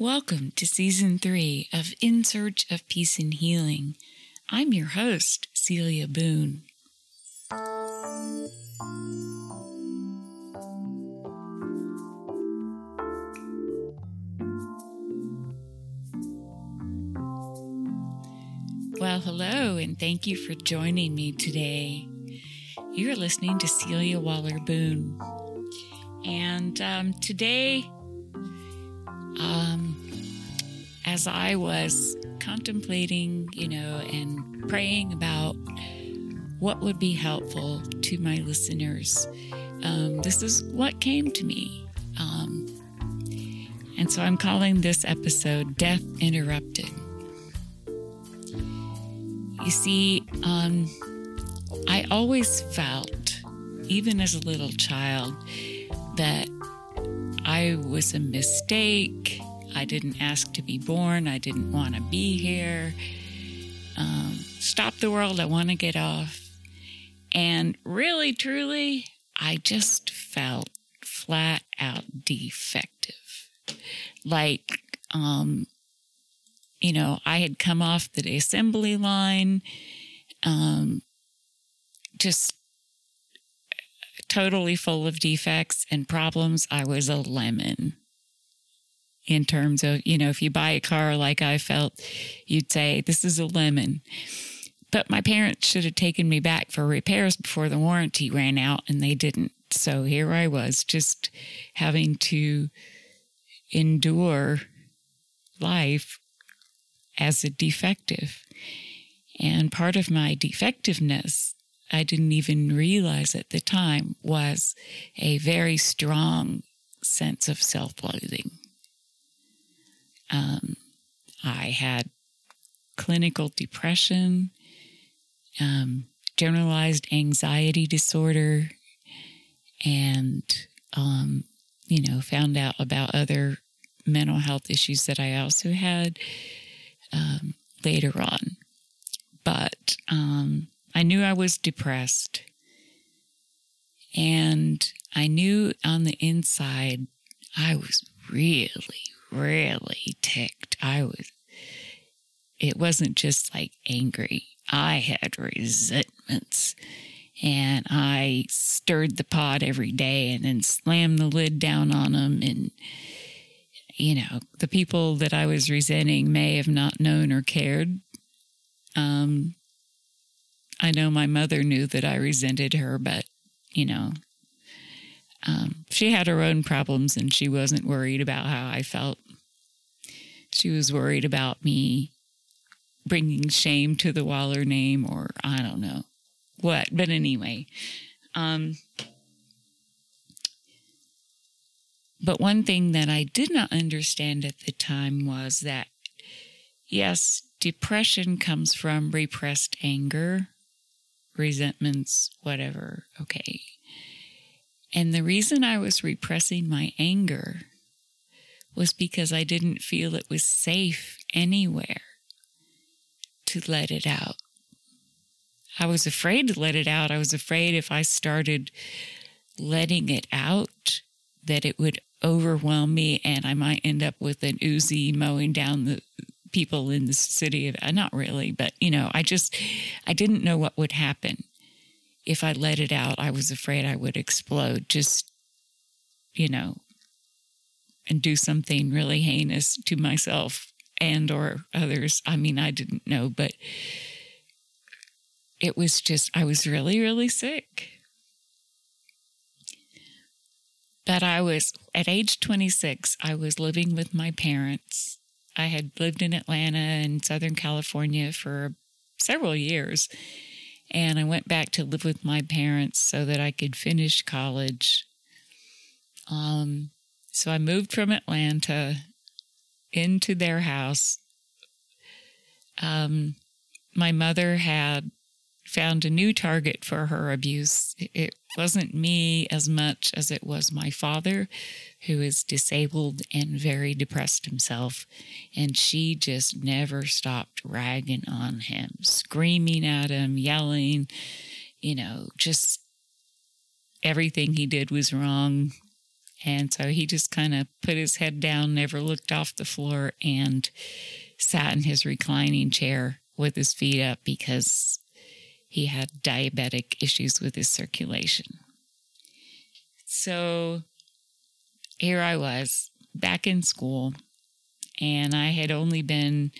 Welcome to season three of In Search of Peace and Healing. I'm your host, Celia Boone. Well, hello, and thank you for joining me today. You're listening to Celia Waller Boone. And um, today, as I was contemplating, you know, and praying about what would be helpful to my listeners, um, this is what came to me. Um, and so I'm calling this episode Death Interrupted. You see, um, I always felt, even as a little child, that I was a mistake. I didn't ask to be born. I didn't want to be here. Um, stop the world. I want to get off. And really, truly, I just felt flat out defective. Like, um, you know, I had come off the assembly line, um, just totally full of defects and problems. I was a lemon in terms of, you know, if you buy a car like I felt, you'd say, this is a lemon. But my parents should have taken me back for repairs before the warranty ran out, and they didn't. So here I was, just having to endure life as a defective. And part of my defectiveness I didn't even realize at the time was a very strong sense of self loathing. Um, I had clinical depression, um, generalized anxiety disorder, and, um, you know, found out about other mental health issues that I also had um, later on. But, um, I knew I was depressed. And I knew on the inside I was really, really ticked. I was, it wasn't just like angry. I had resentments and I stirred the pot every day and then slammed the lid down on them. And, you know, the people that I was resenting may have not known or cared. Um, I know my mother knew that I resented her, but, you know, um, she had her own problems and she wasn't worried about how I felt. She was worried about me bringing shame to the Waller name or I don't know what. But anyway, um, but one thing that I did not understand at the time was that, yes, depression comes from repressed anger resentments, whatever. Okay. And the reason I was repressing my anger was because I didn't feel it was safe anywhere to let it out. I was afraid to let it out. I was afraid if I started letting it out, that it would overwhelm me and I might end up with an Uzi mowing down the people in the city of uh, not really but you know i just i didn't know what would happen if i let it out i was afraid i would explode just you know and do something really heinous to myself and or others. I mean i didn't know but it was just i was really really sick. But i was at age 26 i was living with my parents. I had lived in Atlanta and Southern California for several years. And I went back to live with my parents so that I could finish college. Um, so I moved from Atlanta into their house. Um, my mother had found a new target for her abuse. It wasn't me as much as it was my father, who is disabled and very depressed himself. And she just never stopped ragging on him, screaming at him, yelling, you know, just everything he did was wrong. And so he just kind of put his head down, never looked off the floor, and sat in his reclining chair with his feet up because he had diabetic issues with his circulation. So here I was back in school, and I had only been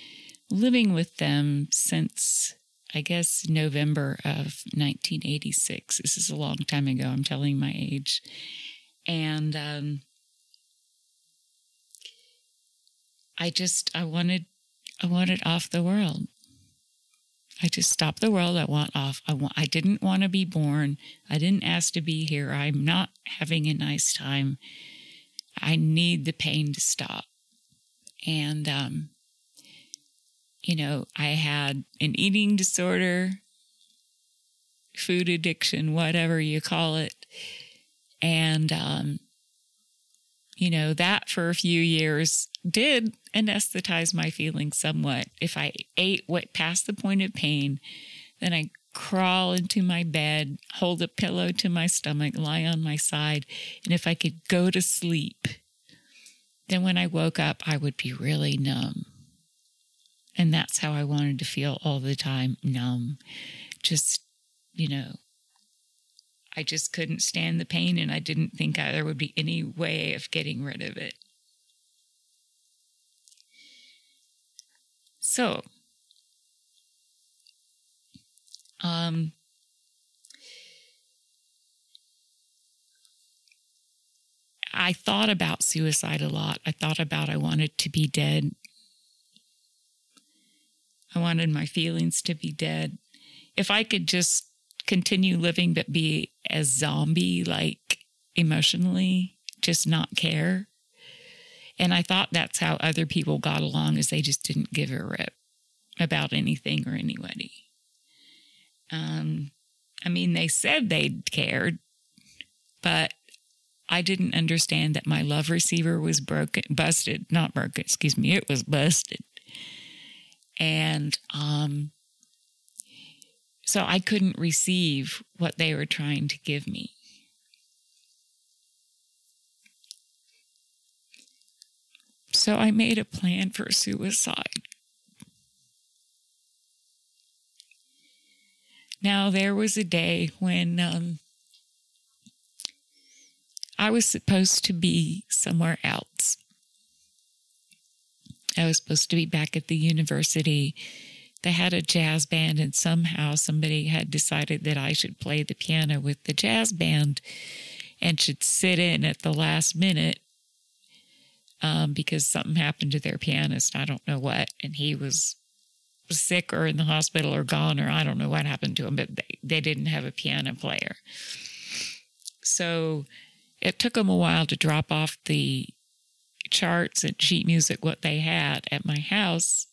living with them since I guess November of 1986. This is a long time ago. I'm telling my age. And um, I just I wanted I wanted off the world. I just stopped the world. I want off. I want I didn't want to be born. I didn't ask to be here. I'm not having a nice time. I need the pain to stop. And um you know, I had an eating disorder, food addiction, whatever you call it. And, um, you know, that for a few years did anesthetize my feelings somewhat. If I ate what passed the point of pain, then I crawl into my bed, hold a pillow to my stomach, lie on my side, and if I could go to sleep, then when I woke up, I would be really numb. And that's how I wanted to feel all the time numb. Just, you know, I just couldn't stand the pain and I didn't think there would be any way of getting rid of it. So, um, I thought about suicide a lot. I thought about I wanted to be dead. I wanted my feelings to be dead. If I could just continue living but be as zombie like emotionally, just not care. And I thought that's how other people got along is they just didn't give a rip about anything or anybody. Um, I mean, they said they cared, but I didn't understand that my love receiver was broken, busted, not broken, excuse me, it was busted. And um, so I couldn't receive what they were trying to give me. So I made a plan for suicide. Now, there was a day when um, I was supposed to be somewhere else. I was supposed to be back at the university. They had a jazz band, and somehow somebody had decided that I should play the piano with the jazz band and should sit in at the last minute um, because something happened to their pianist. I don't know what. And he was sick or in the hospital or gone, or I don't know what happened to him, but they, they didn't have a piano player. So it took them a while to drop off the charts and sheet music, what they had at my house.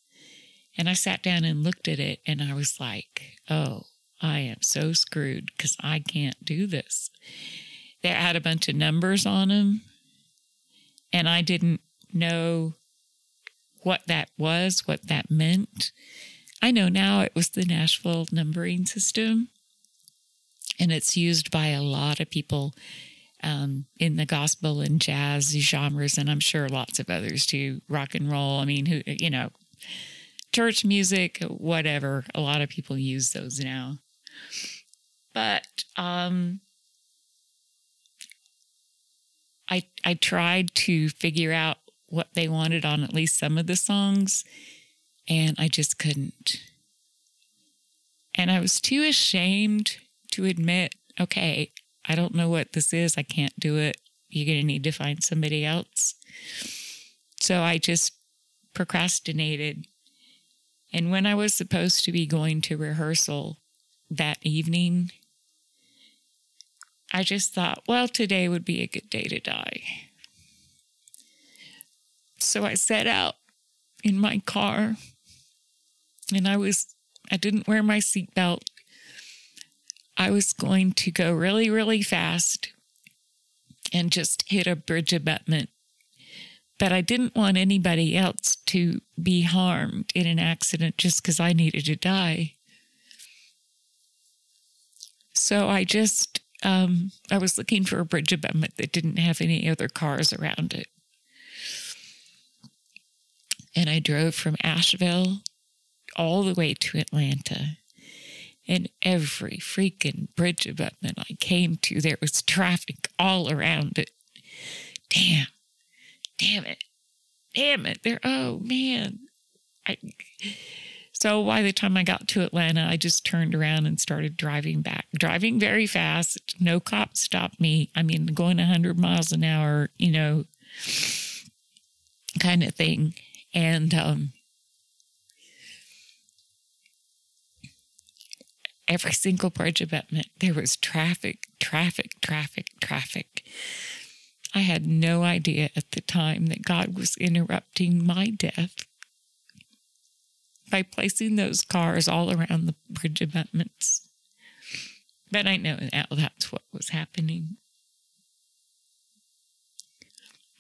And I sat down and looked at it and I was like, oh, I am so screwed because I can't do this. They had a bunch of numbers on them and I didn't know what that was, what that meant. I know now it was the Nashville numbering system and it's used by a lot of people um, in the gospel and jazz genres, and I'm sure lots of others too. Rock and roll. I mean, who you know, church music, whatever. A lot of people use those now. But um, I I tried to figure out what they wanted on at least some of the songs, and I just couldn't. And I was too ashamed to admit, okay, I don't know what this is. I can't do it. You're going to need to find somebody else. So I just procrastinated. And when I was supposed to be going to rehearsal that evening, I just thought, well, today would be a good day to die. So I set out in my car and I was, I didn't wear my seatbelt I was going to go really, really fast and just hit a bridge abutment. But I didn't want anybody else to be harmed in an accident just because I needed to die. So I just um, I was looking for a bridge abutment that didn't have any other cars around it. And I drove from Asheville all the way to Atlanta. And every freaking bridge abutment I came to, there was traffic all around it. Damn. Damn it. Damn it. There, oh man. I, so by the time I got to Atlanta, I just turned around and started driving back, driving very fast. No cop stopped me. I mean, going 100 miles an hour, you know, kind of thing. And um, every single bridge abutment, there was traffic, traffic, traffic, traffic. I had no idea at the time that God was interrupting my death by placing those cars all around the bridge abutments. But I know now that's what was happening.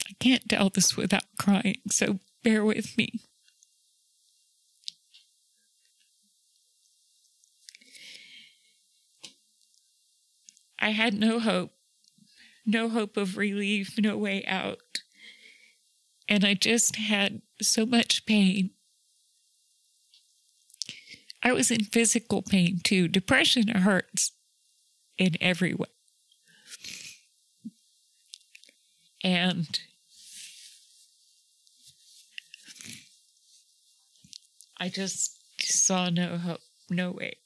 I can't tell this without crying, so bear with me. I had no hope, no hope of relief, no way out. And I just had so much pain. I was in physical pain too. Depression hurts in every way. And I just saw no hope, no way.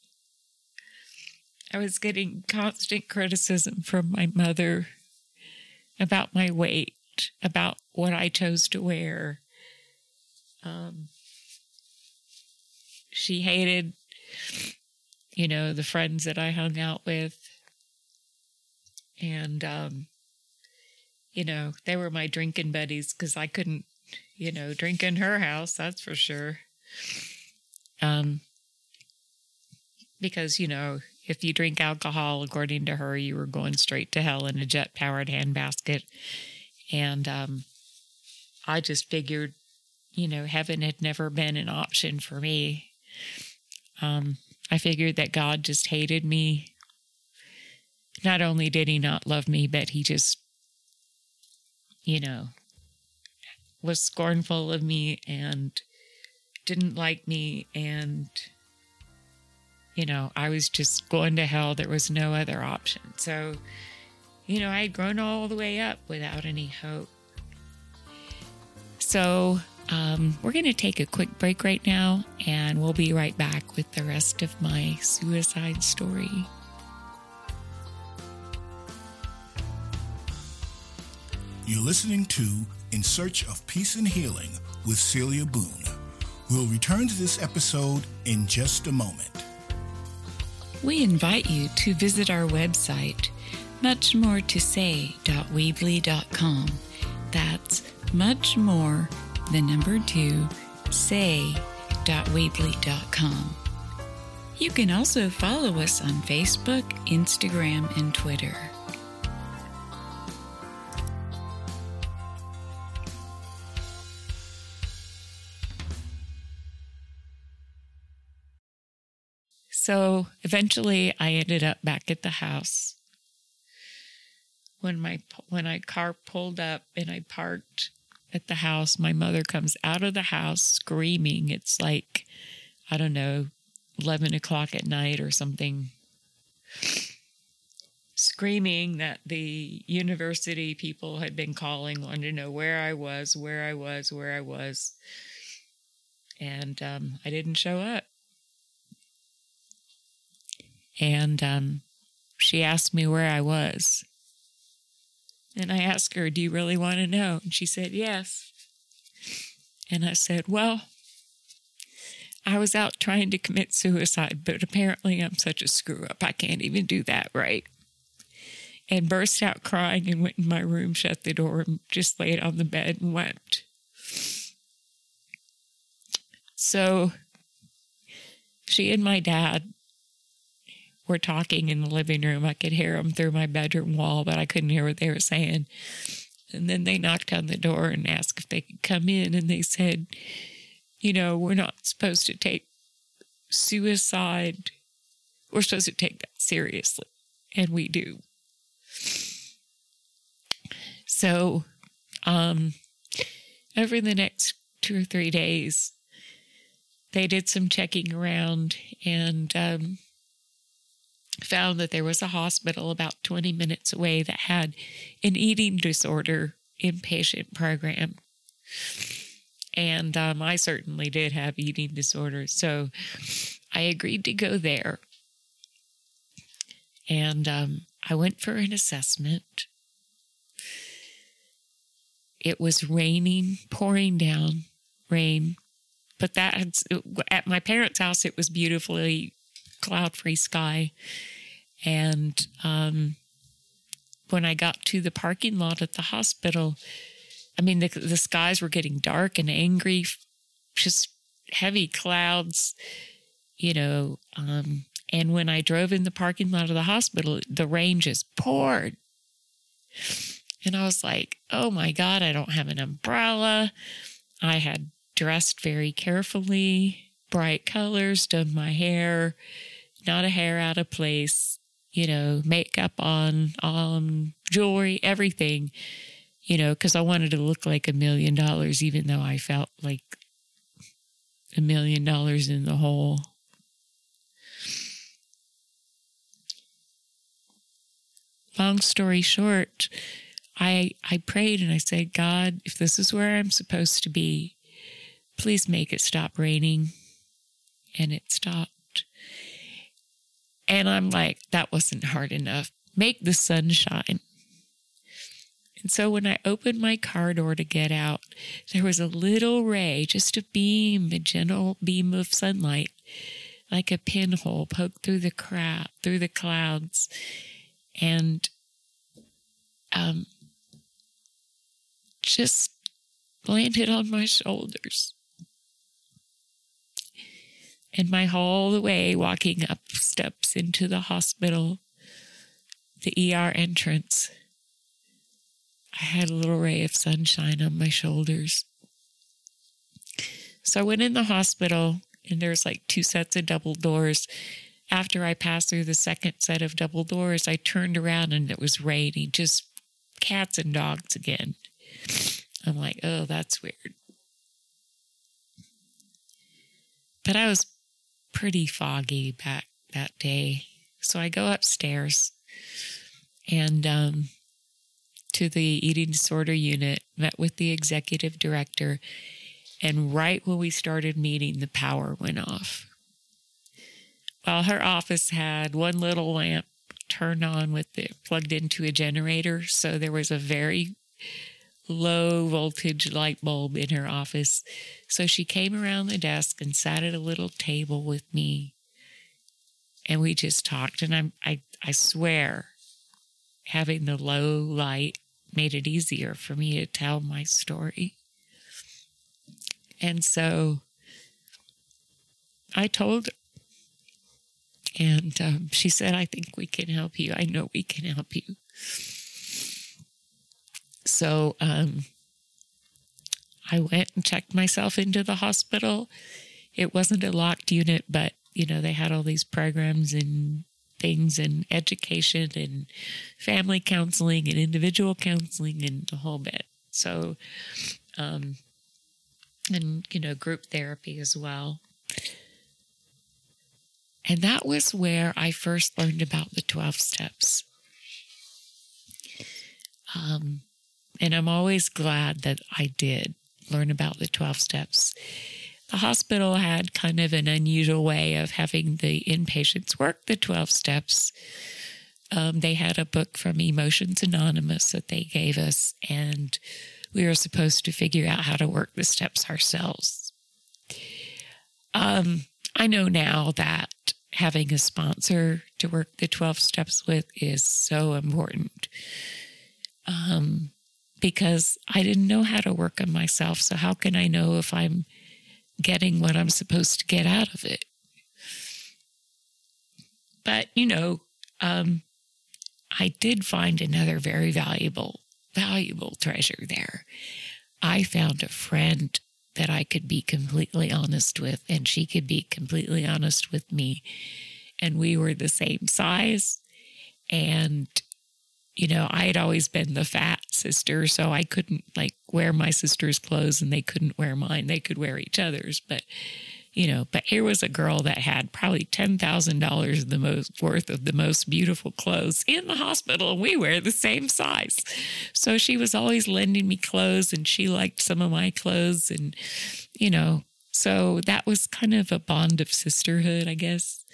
I was getting constant criticism from my mother about my weight, about what I chose to wear. Um, she hated, you know, the friends that I hung out with. And, um, you know, they were my drinking buddies because I couldn't, you know, drink in her house, that's for sure. Um, because, you know, if you drink alcohol, according to her, you were going straight to hell in a jet powered handbasket. And um, I just figured, you know, heaven had never been an option for me. Um, I figured that God just hated me. Not only did he not love me, but he just, you know, was scornful of me and didn't like me and you know, I was just going to hell. There was no other option. So, you know, I had grown all the way up without any hope. So, um, we're going to take a quick break right now, and we'll be right back with the rest of my suicide story. You're listening to In Search of Peace and Healing with Celia Boone. We'll return to this episode in just a moment. We invite you to visit our website, muchmore2say.weebly.com. That's much more, the number two, say.weebly.com. You can also follow us on Facebook, Instagram, and Twitter. So eventually I ended up back at the house. When my when I car pulled up and I parked at the house, my mother comes out of the house screaming. It's like, I don't know, 11 o'clock at night or something. Screaming that the university people had been calling, wanted to know where I was, where I was, where I was. And um, I didn't show up. And um, she asked me where I was. And I asked her, Do you really want to know? And she said, Yes. And I said, Well, I was out trying to commit suicide, but apparently I'm such a screw up. I can't even do that right. And burst out crying and went in my room, shut the door, and just laid on the bed and wept. So she and my dad were talking in the living room. I could hear them through my bedroom wall, but I couldn't hear what they were saying. And then they knocked on the door and asked if they could come in. And they said, you know, we're not supposed to take suicide, we're supposed to take that seriously. And we do. So, um, over the next two or three days, they did some checking around and um, found that there was a hospital about 20 minutes away that had an eating disorder inpatient program. And um, I certainly did have eating disorders. So I agreed to go there. And um, I went for an assessment. It was raining, pouring down rain. But that at my parents' house, it was beautifully cloud free sky. And um, when I got to the parking lot at the hospital, I mean, the, the skies were getting dark and angry, just heavy clouds, you know. Um, and when I drove in the parking lot of the hospital, the rain just poured. And I was like, oh my God, I don't have an umbrella. I had dressed very carefully, bright colors, done my hair, not a hair out of place, you know, makeup on, um, jewelry, everything, you know, because I wanted to look like a million dollars, even though I felt like a million dollars in the hole. Long story short, I I prayed and I said, God, if this is where I'm supposed to be, please make it stop raining. And it stopped. And I'm like, that wasn't hard enough. Make the sun shine. And so when I opened my car door to get out, there was a little ray, just a beam, a gentle beam of sunlight, like a pinhole poked through the crowd, through the clouds, and um, just landed on my shoulders and my whole way walking up steps into the hospital, the ER entrance, I had a little ray of sunshine on my shoulders. So I went in the hospital, and there's like two sets of double doors. After I passed through the second set of double doors, I turned around and it was raining, just cats and dogs again. I'm like, oh, that's weird. But I was pretty foggy back that day. So I go upstairs and um, to the eating disorder unit, met with the executive director, and right when we started meeting, the power went off. Well, her office had one little lamp turned on with it plugged into a generator, so there was a very low voltage light bulb in her office. So she came around the desk and sat at a little table with me. And we just talked. And I'm, I, I swear, having the low light made it easier for me to tell my story. And so I told. And um, she said, I think we can help you. I know we can help you. So um, I went and checked myself into the hospital. It wasn't a locked unit, but you know they had all these programs and things and education and family counseling and individual counseling and the whole bit. So, um, and you know group therapy as well. And that was where I first learned about the 12 steps. Um, and I'm always glad that I did learn about the 12 steps. The hospital had kind of an unusual way of having the inpatients work the 12 steps. Um, they had a book from Emotions Anonymous that they gave us, and we were supposed to figure out how to work the steps ourselves. Um, I know now that having a sponsor to work the 12 steps with is so important. Um, because I didn't know how to work on myself. So, how can I know if I'm getting what I'm supposed to get out of it? But, you know, um, I did find another very valuable, valuable treasure there. I found a friend that I could be completely honest with, and she could be completely honest with me. And we were the same size. And you know, I had always been the fat sister, so I couldn't like wear my sister's clothes and they couldn't wear mine. They could wear each other's, but you know, but here was a girl that had probably ten thousand dollars the most worth of the most beautiful clothes in the hospital. We wear the same size, so she was always lending me clothes, and she liked some of my clothes, and you know, so that was kind of a bond of sisterhood, I guess,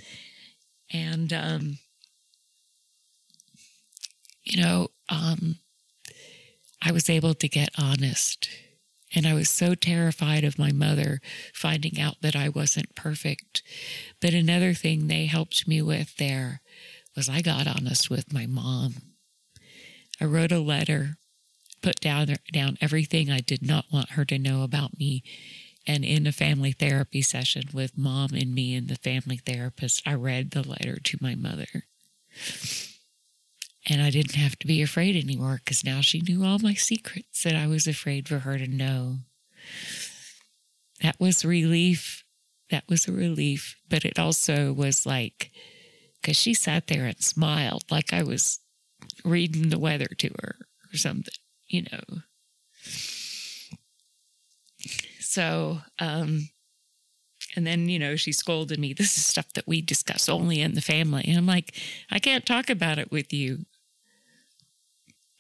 and um, you know, um, I was able to get honest. And I was so terrified of my mother finding out that I wasn't perfect. But another thing they helped me with there was I got honest with my mom. I wrote a letter, put down, down everything I did not want her to know about me. And in a family therapy session with mom and me and the family therapist, I read the letter to my mother. And I didn't have to be afraid anymore because now she knew all my secrets that I was afraid for her to know. That was relief. That was a relief. But it also was like, because she sat there and smiled like I was reading the weather to her or something, you know. So, um, and then, you know, she scolded me. This is stuff that we discuss only in the family. And I'm like, I can't talk about it with you.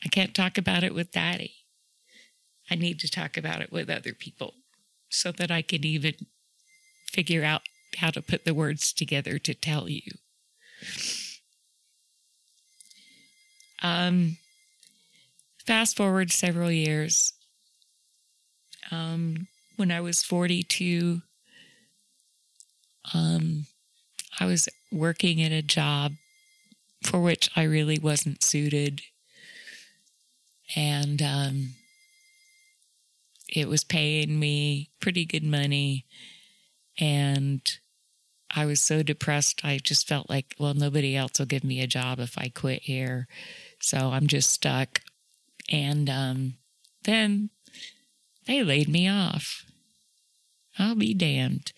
I can't talk about it with daddy. I need to talk about it with other people so that I can even figure out how to put the words together to tell you. Um, fast forward several years. Um, when I was 42, um, I was working at a job for which I really wasn't suited and um, it was paying me pretty good money. And I was so depressed. I just felt like, well, nobody else will give me a job if I quit here. So I'm just stuck. And um, then they laid me off. I'll be damned.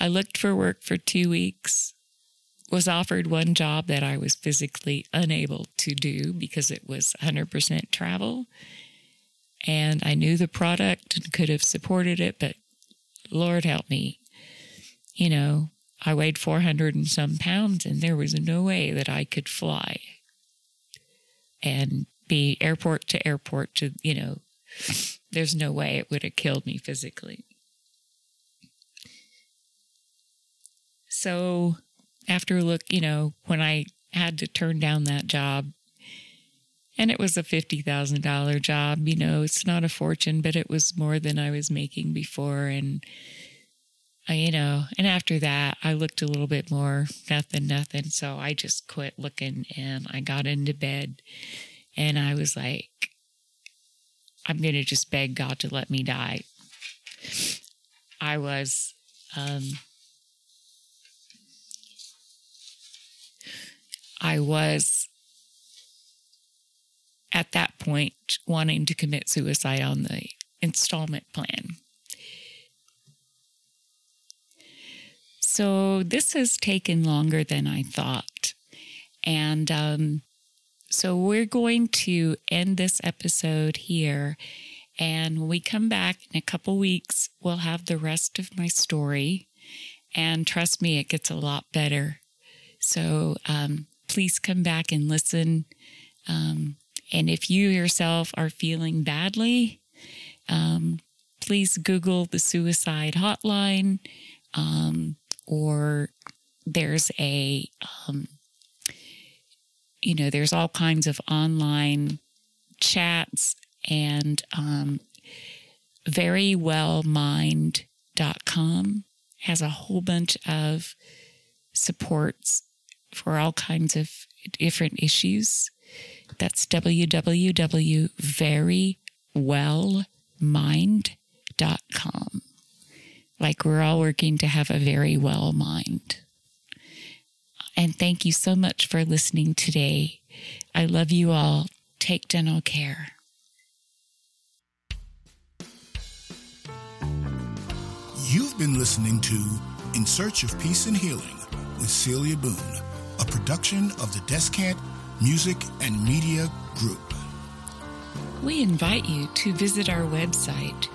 I looked for work for two weeks was offered one job that I was physically unable to do because it was 100% travel. And I knew the product and could have supported it, but Lord help me. You know, I weighed 400 and some pounds, and there was no way that I could fly and be airport to airport to, you know, there's no way it would have killed me physically. So after look, you know, when I had to turn down that job, and it was a $50,000 job, you know, it's not a fortune, but it was more than I was making before. And, I, you know, and after that, I looked a little bit more, nothing, nothing. So I just quit looking and I got into bed and I was like, I'm going to just beg God to let me die. I was, um, I was at that point wanting to commit suicide on the installment plan. So this has taken longer than I thought. And um, so we're going to end this episode here. And when we come back in a couple weeks, we'll have the rest of my story. And trust me, it gets a lot better. So um, please come back and listen. Um, and if you yourself are feeling badly, um, please Google the suicide hotline, um, or there's a, um, you know, there's all kinds of online chats and um, verywellmind.com has a whole bunch of supports for all kinds of different issues. That's www.verywellmind.com. Like we're all working to have a very well mind. And thank you so much for listening today. I love you all. Take dental care. You've been listening to In Search of Peace and Healing with Celia Boone production of the Descant Music and Media group. We invite you to visit our website,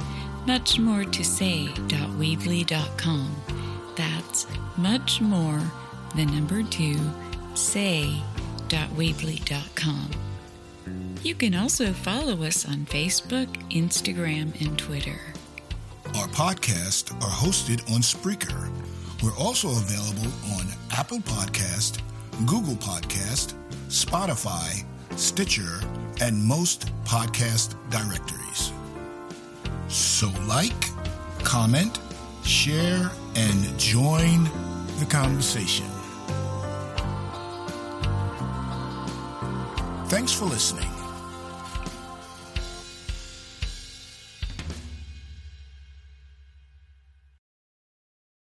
muchmore2say.weebly.com. That's much more, the number two, say.weebly.com. You can also follow us on Facebook, Instagram, and Twitter. Our podcasts are hosted on Spreaker. We're also available on Apple Podcast, Google Podcast, Spotify, Stitcher, and most podcast directories. So like, comment, share, and join the conversation. Thanks for listening.